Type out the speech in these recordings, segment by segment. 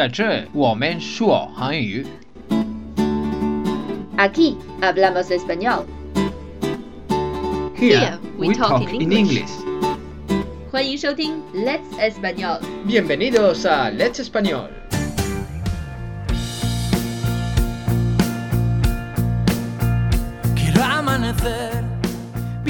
在这我们说韩语。 Aquí hablamos español. Here we talk in English. 欢迎收听 Let's Español。 Bienvenidos a Let's Español.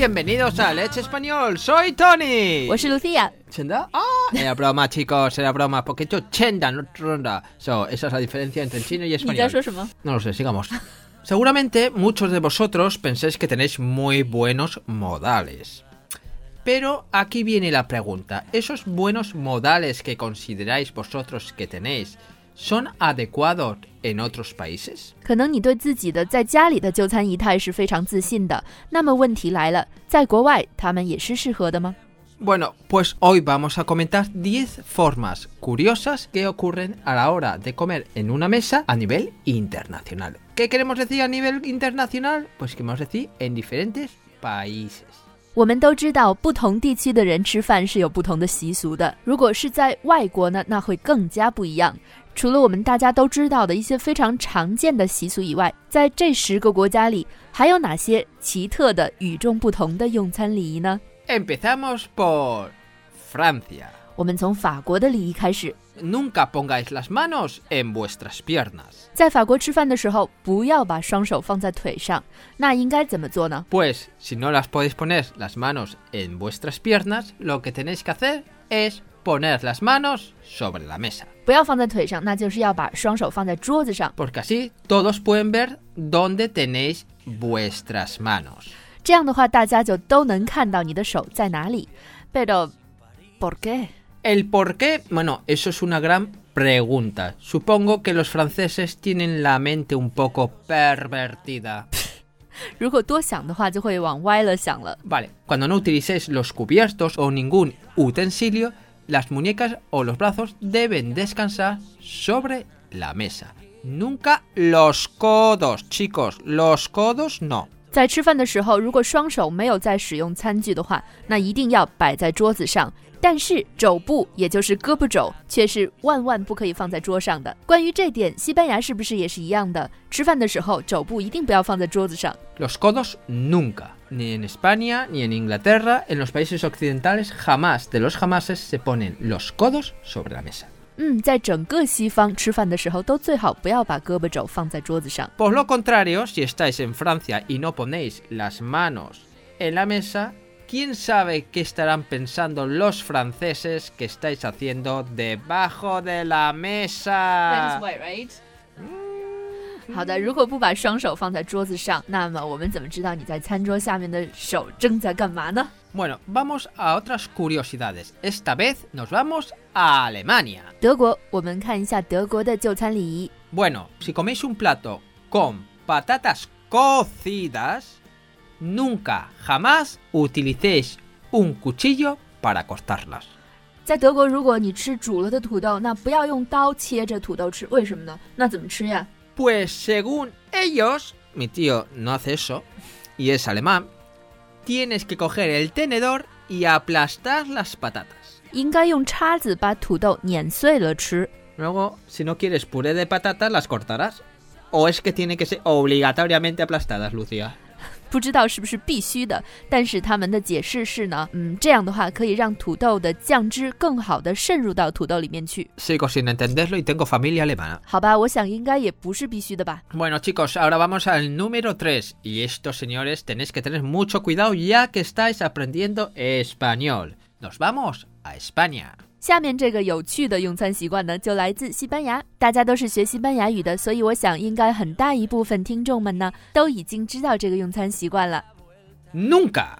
bienvenidos a Leche Español. Soy Tony. Yo soy Lucía. ¿Chenda? Ah, era broma, chicos, era broma. Porque yo chenda, no ronda. So, esa es la diferencia entre chino y el español. No lo sé, sigamos. Seguramente muchos de vosotros penséis que tenéis muy buenos modales. Pero aquí viene la pregunta. ¿Esos buenos modales que consideráis vosotros que tenéis son adecuados en otros países? 可能你对自己的在家里的就餐仪态是非常自信的。那么问题来了，在国外他们也是适合的吗？ Bueno, pues hoy vamos a comentar 10 formas curiosas que ocurren a la hora de comer en una mesa a nivel internacional. ¿Qué queremos decir a nivel internacional? Pues queremos decir en diferentes países. 我们都知道，不同地区的人吃饭是有不同的习俗的。如果是在外国呢，那会更加不一样。除了我们大家都知道的一些非常常见的习俗以外，在这十个国家里，还有哪些奇特的、与众不同的用餐礼仪呢？Empezamos por Francia. 我们从法国的礼仪开始。Nunca pongáis las manos en vuestras piernas. 在法国吃饭的时候，不要把双手放在腿上。那应该怎么做呢？ Pues si no las podéis poner las manos en vuestras piernas, lo que tenéis que hacer es poner las manos sobre la mesa. 不要放在腿上，那就是要把双手放在桌子上。 Porque así todos pueden ver dónde tenéis vuestras manos. 这样的话，大家就都能看到你的手在哪里。Pero ¿por qué？ El por qué, bueno, eso es una gran pregunta. Supongo que los franceses tienen la mente un poco pervertida. 如果多想的话，就会往歪了想了。 Vale, cuando no utilicéis los cubiertos o ningún utensilio, las muñecas o los brazos deben descansar sobre la mesa. Nunca los codos, chicos, los codos no. 在吃饭的时候，如果双手没有在使用餐具的话，那一定要摆在桌子上。但是肘部，也就是胳膊肘，却是万万不可以放在桌上的。关于这点，西班牙是不是也是一样的？吃饭的时候，肘部一定不要放在桌子上。Los codos nunca. Ni en España, ni en Inglaterra, en los países occidentales, jamás de los jamases se ponen los codos sobre la mesa. 嗯，在整个西方吃饭的时候，都最好不要把胳膊肘放在桌子上。 Por lo contrario, si estáis en Francia y no ponéis las manos en la mesa, ¿quién sabe qué estarán pensando los franceses que estáis haciendo debajo de la mesa? right？好的，如果不把双手放在桌子上，那么我们怎么知道你在餐桌下面的手正在干嘛呢？ Bueno, vamos a otras curiosidades. Esta vez nos vamos a Alemania. 德国，我们看一下德国的就餐礼仪。 Bueno, si coméis un plato con patatas cocidas, nunca, jamás utilicéis un cuchillo para cortarlas. 在德国，如果你吃煮了的土豆，那不要用刀切着土豆吃，为什么呢？那怎么吃呀？ Pues según ellos, mi tío no hace eso, y es alemán, tienes que coger el tenedor y aplastar las patatas. 应该用叉子把土豆碾碎了吃。 Luego, si no quieres puré de patatas, las cortarás. ¿O es que tiene que ser obligatoriamente aplastadas, Lucía? 不知道是不是必须的，但是他们的解释是呢，嗯，这样的话可以让土豆的酱汁更好的渗入到土豆里面去。 Sigo sin entenderlo y tengo familia alemana. 好吧，我想应该也不是必须的吧。 Bueno chicos, ahora vamos al número 3 y estos señores tenéis que tener mucho cuidado ya que estáis aprendiendo español. Nos vamos a España. 下面这个有趣的用餐习惯呢，就来自西班牙。大家都是学西班牙语的，所以我想应该很大一部分听众们呢，都已经知道这个用餐习惯了。Nunca.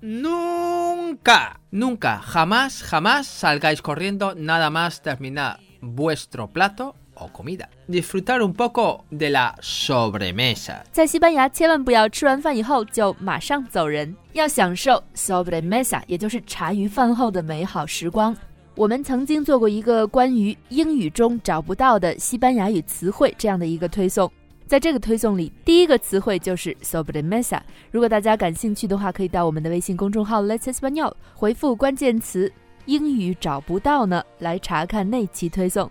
Nunca. Nunca. Jamás, jamás salgáis corriendo nada más terminar vuestro plato o comida. Disfrutar un poco de la sobremesa. 在西班牙，千万不要吃完饭以后就马上走人，要享受 sobremesa，也就是茶余饭后的美好时光。我们曾经做过一个关于英语中找不到的西班牙语词汇这样的一个推送，在这个推送里，第一个词汇就是 sobremesa。如果大家感兴趣的话，可以到我们的微信公众号 Let's Español 回复关键词“英语找不到呢”来查看那期推送。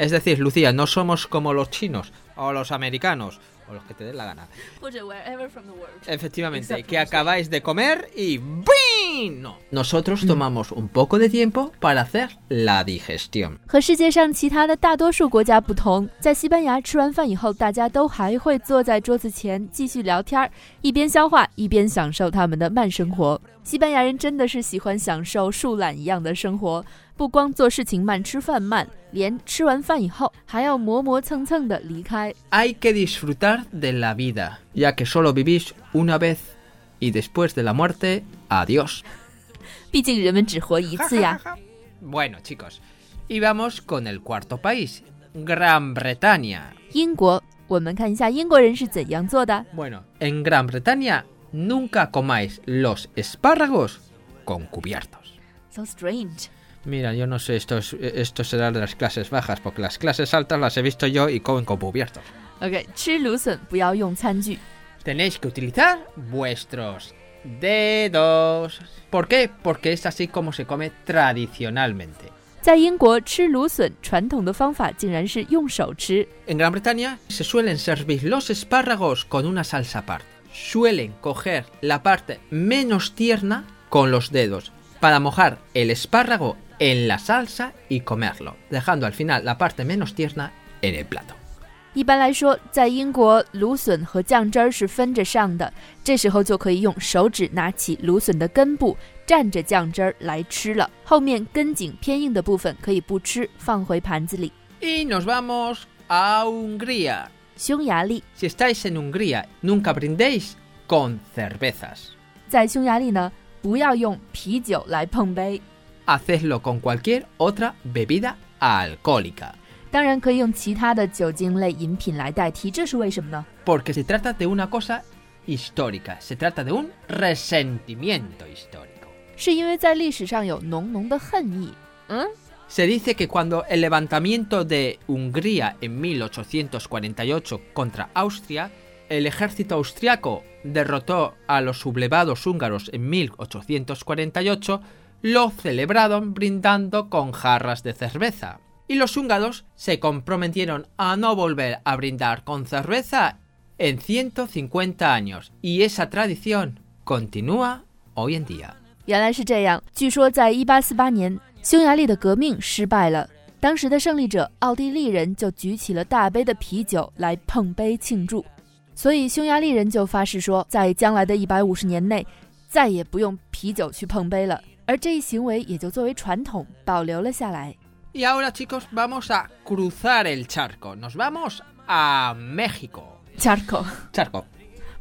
Es decir, Lucía, no somos como los chinos o los americanos o los que te den la gana. Efectivamente, que acabáis de comer y ¡bing! No. Nosotros tomamos un poco de tiempo para hacer la digestión. 和世界上其他的大多数国家不同，在西班牙吃完饭以后，大家都还会坐在桌子前继续聊天，一边消化一边享受他们的慢生活。 西班牙人真的是喜欢享受树懒一样的生活。不光做事情慢，吃饭慢，连吃完饭以后还要磨磨蹭蹭的离开。Hay que disfrutar de la vida, ya que solo vivís una vez y después de la muerte, adiós. 毕竟人们只活一次呀。bueno, chicos, y vamos con el cuarto país, Gran Bretaña. 英国，我们看一下英国人是怎样做的。Bueno, en Gran Bretaña nunca comáis los espárragos con cubiertos. So strange. Mira, yo no sé, esto, esto será de las clases bajas, porque las clases altas las he visto yo y comen con cubiertos. Ok, Tenéis que utilizar vuestros dedos. ¿Por qué? Porque es así como se come tradicionalmente. En Gran Bretaña se suelen servir los espárragos con una salsa aparte Suelen coger la parte menos tierna con los dedos para mojar el espárrago en la salsa y comerlo, dejando al final la parte menos tierna en el plato. 一般来说，在英国，芦笋和酱汁儿是分着上的，这时候就可以用手指拿起芦笋的根部，蘸着酱汁儿来吃了。后面根茎偏硬的部分可以不吃，放回盘子里。Y nos vamos a Hungría. 匈牙利。Si estáis en Hungría, nunca brindéis con cervezas. 在匈牙利呢，不要用啤酒来碰杯。hacedlo con cualquier otra bebida alcohólica. Porque se trata de una cosa histórica, se trata de un resentimiento histórico. Se dice que cuando el levantamiento de Hungría en 1848 contra Austria, el ejército austriaco derrotó a los sublevados húngaros en 1848, lo celebraron brindando con jarras de cerveza. Y los húngaros se comprometieron a no volver a brindar con cerveza en 150 años. Y esa tradición continúa hoy en día. 原来是这样。据说在1848年， 匈牙利的革命失败了。当时的胜利者奥地利人就举起了大杯的啤酒来碰杯庆祝，所以匈牙利人就发誓说，在将来的一百五十年内，再也不用啤酒去碰杯了。而这一行为也就作为传统保留了下来 y ahora chicos vamos a cruzar el charco. Nos vamos a México. Charco. Charco.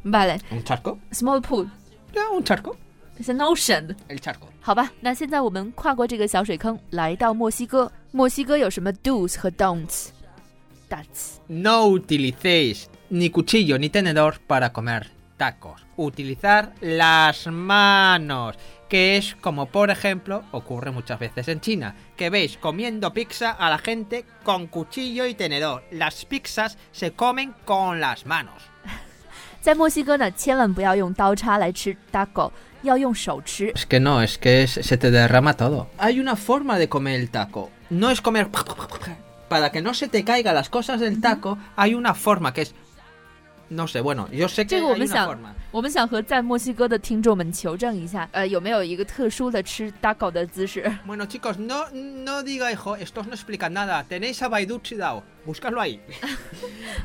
Vale. Un charco. Small pool. Ya, un charco. Es an ocean. El charco. 好吧，那现在我们跨过这个小水坑，来到墨西哥。墨西哥有什么 do's 和 don'ts？That's no utilicéis ni cuchillo ni tenedor para comer tacos. Utilizar las manos que es como por ejemplo ocurre muchas veces en China, que veis comiendo pizza a la gente con cuchillo y tenedor. Las pizzas se comen con las manos. Es que no, es que se te derrama todo. Hay una forma de comer el taco. No es comer para que no se te caigan las cosas del taco. Hay una forma que es no sé, bueno, yo sé que 这个我们想，我们想和在墨西哥的听众们求证一下，呃，有没有一个特殊的吃 taco 的姿势？Bueno, chicos, no no diga hijo, estos no explican nada. Tenéis a Baidu Chidao, buscarlo ahí.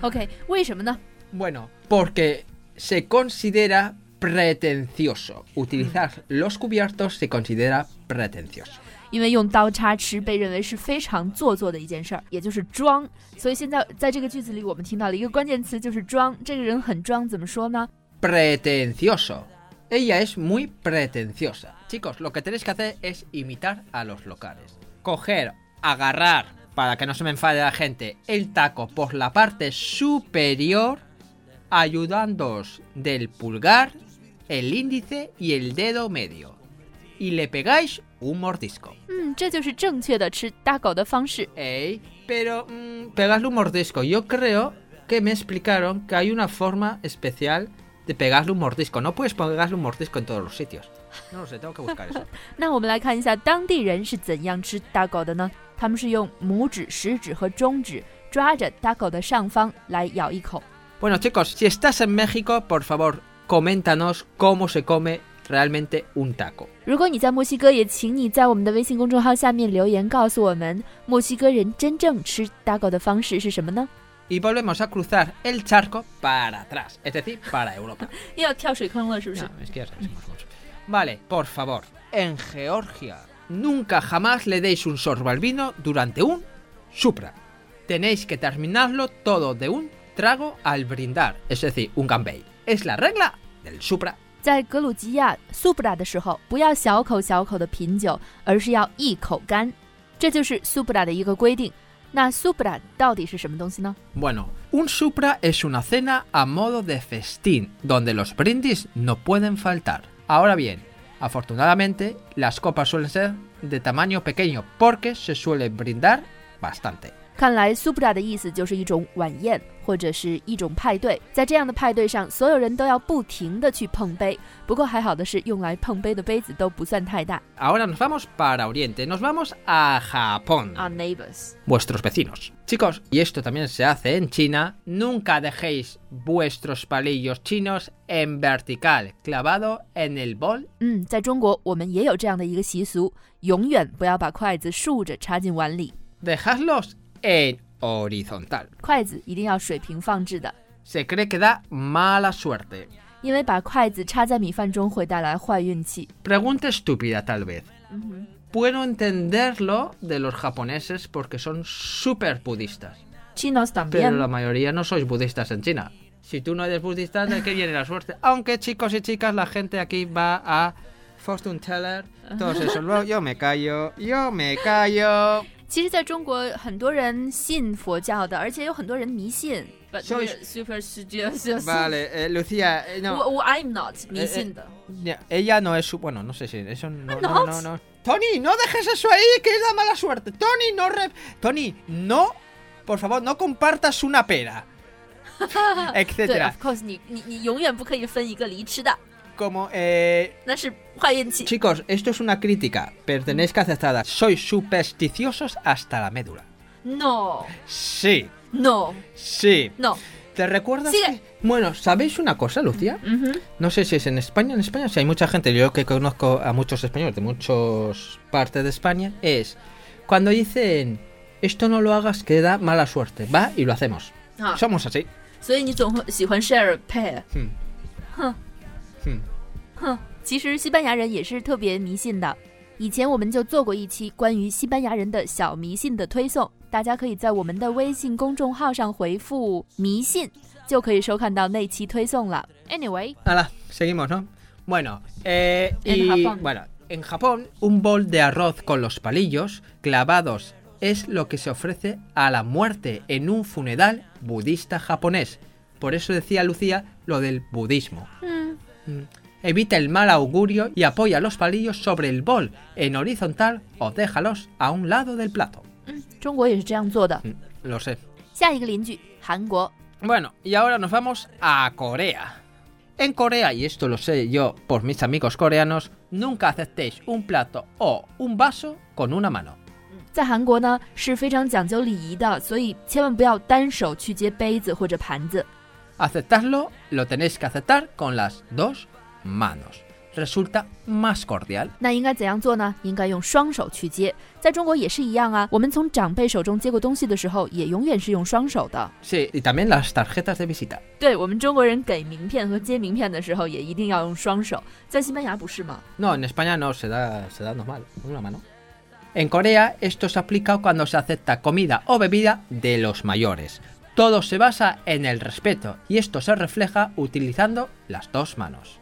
OK，为什么呢？Bueno, porque se considera pretencioso. Utilizar los cubiertos se considera pretencioso. 因为用刀叉吃被认为是非常做作的一件事儿，也就是装。所以现在在这个句子里，我们听到了一个关键词，就是装。这个人很装，怎么说呢？Pretencioso. Ella es muy pretenciosa. Chicos, lo que tenéis que hacer es imitar a los locales. Coger, agarrar para que no se me enfade la gente, el taco por la parte superior, ayudándoos del pulgar, el índice y el dedo medio. Y le pegáis un mordisco. 嗯，这就是正确的吃大狗的方式。 Ey, pero mm, pegarle un mordisco. Yo creo que me explicaron que hay una forma especial de pegarle un mordisco. No puedes pegarle un mordisco en todos los sitios. No lo sé, tengo que buscar eso. 那我们来看一下当地人是怎样吃大狗的呢？他们是用拇指、食指和中指抓着大狗的上方来咬一口。 Bueno, chicos, si estás en México, por favor, coméntanos cómo se come realmente un taco. 如果你在墨西哥，也请你在我们的微信公众号下面留言告诉我们，墨西哥人真正吃大狗的方式是什么呢？ Y volvemos a cruzar el charco para atrás, es decir, para Europa. 又要跳水坑了，是不是？ No, es que ya sabemos mucho. Vale, por favor, en Georgia, nunca jamás le deis un sorbo al vino durante un supra. Tenéis que terminarlo todo de un trago al brindar, es decir, un gambei. Es la regla del supra. 在格鲁吉亚 supra 的时候，不要小口小口的品酒，而是要一口干，这就是 supra 的一个规定。那 supra 到底是什么东西呢？ Bueno, un supra es una cena a modo de festín, donde los brindis no pueden faltar. Ahora bien, afortunadamente, las copas suelen ser de tamaño pequeño porque se suele brindar bastante. 看来 supra 的意思就是一种晚宴或者是一种派对，在这样的派对上，所有人都要不停的去碰杯。不过还好的是，用来碰杯的杯子都不算太大。Ahora nos vamos para Oriente, nos vamos a Japón, Our neighbors，vuestros vecinos. Chicos, y esto también se hace en China, nunca dejéis vuestros palillos chinos en vertical, clavado en el bol 嗯，在中国我们也有这样的一个习俗，永远不要把筷子竖着插进碗里，dejadlos en horizontal. Se cree que da mala suerte. Pregunta estúpida tal vez. Puedo entenderlo de los japoneses porque son súper budistas. Chinos también. Pero la mayoría no sois budistas en China. Si tú no eres budista, ¿de qué viene la suerte? Aunque chicos y chicas, la gente aquí va a Fortune Teller, todo eso. Luego yo me callo, yo me callo. 其实在中国很多人信佛教的，而且有很多人迷信。But Sois- we're superstitious. Vale, eh, Lucía, eh, no. 我我 I'm not 迷信的。 Ya, Ella no es su. Bueno, no sé si eso no. I'm No, not. no, no. Tony, no dejes eso ahí, que es la mala suerte. Tony, no. Re... Tony, no. Por favor, no compartas una pera. 对 Etcétera. ，of course，你你你永远不可以分一个梨吃的， Como, eh. 那是坏运气。 Chicos, esto es una crítica, pero tenéis que aceptarla. Sois supersticiosos hasta la médula. No Sí, no sí. no。 ¿Te recuerdas? Sigue. que- Bueno, ¿sabéis una cosa, Lucía? 嗯哼， No sé si es en España. En España, si hay mucha gente, yo que conozco a muchos españoles de muchas partes de España, es cuando dicen esto no lo hagas que da mala suerte, va y lo hacemos. 啊， Somos así. 所以你总会喜欢 share pair。 Hmm. 哼 Hmm. 哼，其实西班牙人也是特别迷信的。以前我们就做过一期关于西班牙人的小迷信的推送，大家可以在我们的微信公众号上回复“迷信”，就可以收看到那期推送了。Anyway， Hala, seguimos, ¿no? Bueno, eh, En y, Japón. bueno, en Japón, un bol de arroz con los palillos clavados es lo que se ofrece a la muerte en un funeral budista japonés. Por eso decía Lucía lo del budismo. 嗯， Mm. Evita el mal augurio y apoya los palillos sobre el bol en horizontal o déjalos a un lado del plato. 中国也是这样做的。 Mm, Lo sé. 下一个邻居韩国， Bueno, y ahora nos vamos a Corea. En Corea, y esto lo sé yo por mis amigos coreanos, nunca aceptéis un plato o un vaso con una mano. 在韩国呢是非常讲究礼仪的，所以千万不要单手去接杯子或者盘子。 Aceptarlo lo tenéis que aceptar con las dos manos. Resulta más cordial. 那应该怎样做呢？应该用双手去接。在中国也是一样啊，我们从长辈手中接过东西的时候，也永远是用双手的。 Sí, y también las tarjetas de visita. 对我们中国人给名片和接名片的时候，也一定要用双手。在西班牙不是吗？ No, en España no, se da, se da normal, con una mano. En Corea esto se aplica cuando se acepta comida o bebida de los mayores. Todo se basa en el respeto y esto se refleja utilizando las dos manos.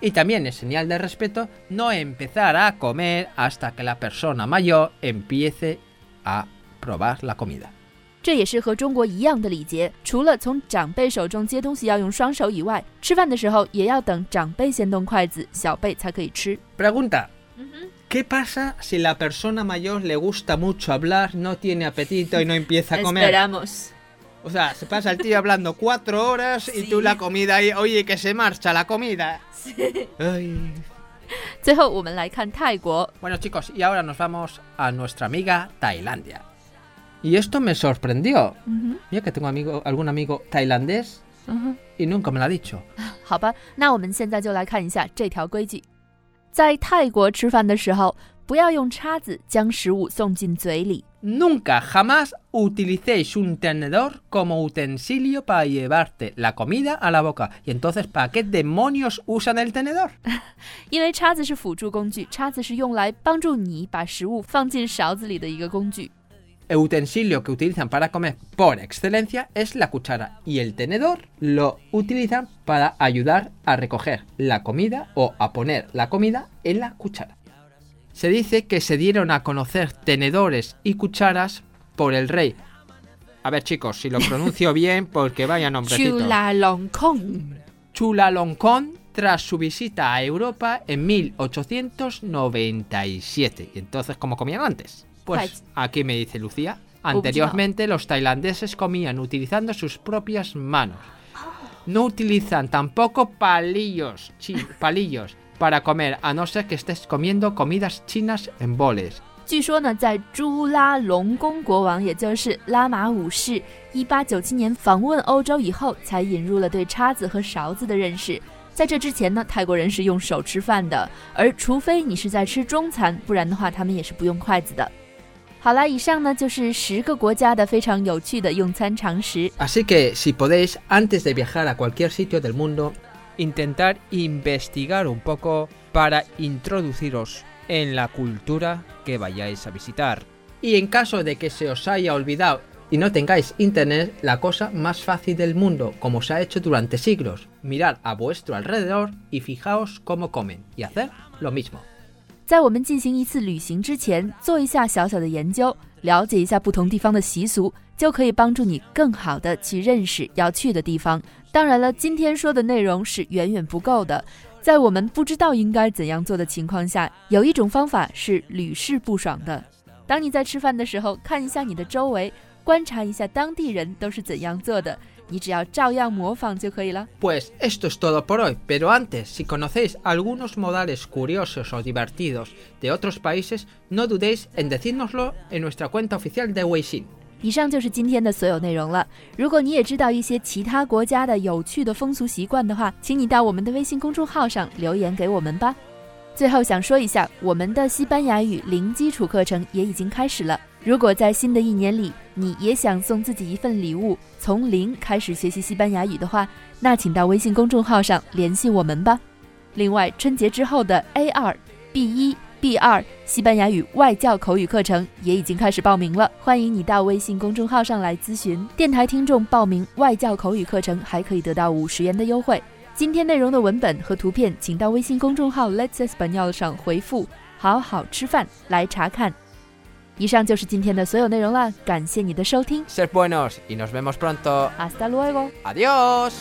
Y también es señal de respeto no empezar a comer hasta que la persona mayor empiece a probar la comida. 这也是和中国一样的礼节，除了从长辈手中接东西要用双手以外，吃饭的时候也要等长辈先动筷子，小辈才可以吃。 Pregunta. ¿Qué pasa si la persona mayor le gusta mucho hablar, no tiene apetito y no empieza a comer? Esperamos. O sea, se pasa el tío hablando cuatro horas y Sí. tú la comida y, oye, que se marcha la comida. Ay. 最后我们来看泰国， Bueno chicos, y ahora nos vamos a nuestra amiga Tailandia. Y esto me sorprendió. 嗯 Mira que tengo amigo, algún amigo tailandés 哼，嗯哼。 y nunca me lo ha dicho. 好吧，那我们现在就来看一下这条规矩。在泰国吃饭的时候， 不要用叉子将食物送进嘴里。 Nunca jamás utilicéis un tenedor como utensilio para llevarte la comida a la boca. Y entonces, ¿para qué demonios usan el tenedor? 因为叉子是辅助工具，叉子是用来帮助你把食物放进勺子里的一个工具。 El utensilio que utilizan para comer por excelencia es la cuchara y el tenedor lo utilizan para ayudar a recoger la comida o a poner la comida en la cuchara. Se dice que se dieron a conocer tenedores y cucharas por el rey. A ver chicos, si lo pronuncio bien porque vaya nombrecito. Chulalongkong，Chulalongkorn tras su visita a Europa en 1897. Y entonces, ¿cómo comían antes? Pues Pues- aquí me dice Lucía. Anteriormente los tailandeses comían utilizando sus propias manos. No utilizan tampoco palillos, chi- palillos para comer, a no ser que estés comiendo comidas chinas en boles. 据说呢，在朱拉隆功国王，也就是拉玛五世，一八九七年访问欧洲以后，才引入了对叉子和勺子的认识。在这之前呢，泰国人是用手吃饭的，而除非你是在吃中餐，不然的话，他们也是不用筷子的。好啦，以上呢就是十个国家的非常有趣的用餐常识。 Así que si podéis, antes de viajar a cualquier sitio del mundo, intentar investigar un poco para introduciros en la cultura que vayáis a visitar. Y en caso de que se os haya olvidado y no tengáis internet, la cosa más fácil del mundo, como se ha hecho durante siglos, mirad a vuestro alrededor y fijaos cómo comen y hacer lo mismo. 在我们进行一次旅行之前，做一下小小的研究，了解一下不同地方的习俗， 就可以帮助你更好的去认识要去的地方。当然了，今天说的内容是远远不够的。在我们不知道应该怎样做的情况下，有一种方法是屡试不爽的。当你在吃饭的时候，看一下你的周围，观察一下当地人都是怎样做的，你只要照样模仿就可以了。Pues esto es todo por hoy, pero antes, si conocéis algunos modales curiosos o divertidos de otros países, no dudéis en decírnoslo en nuestra cuenta oficial de Weixin. 以上就是今天的所有内容了。如果你也知道一些其他国家的有趣的风俗习惯的话，请你到我们的微信公众号上留言给我们吧。最后想说一下，我们的西班牙语零基础课程也已经开始了。如果在新的一年里，你也想送自己一份礼物，从零开始学习西班牙语的话，那请到微信公众号上联系我们吧。另外，春节之后的 A 二、B 一、B 二西班牙语外教口语课程也已经开始报名了，欢迎你到微信公众号上来咨询。电台听众报名外教口语课程还可以得到五十元的优惠。今天内容的文本和图片，请到微信公众号 Let's Español 上回复“好好吃饭”来查看。以上就是今天的所有内容了，感谢你的收听 Ser buenos y nos vemos pronto.，Hasta luego。Adiós.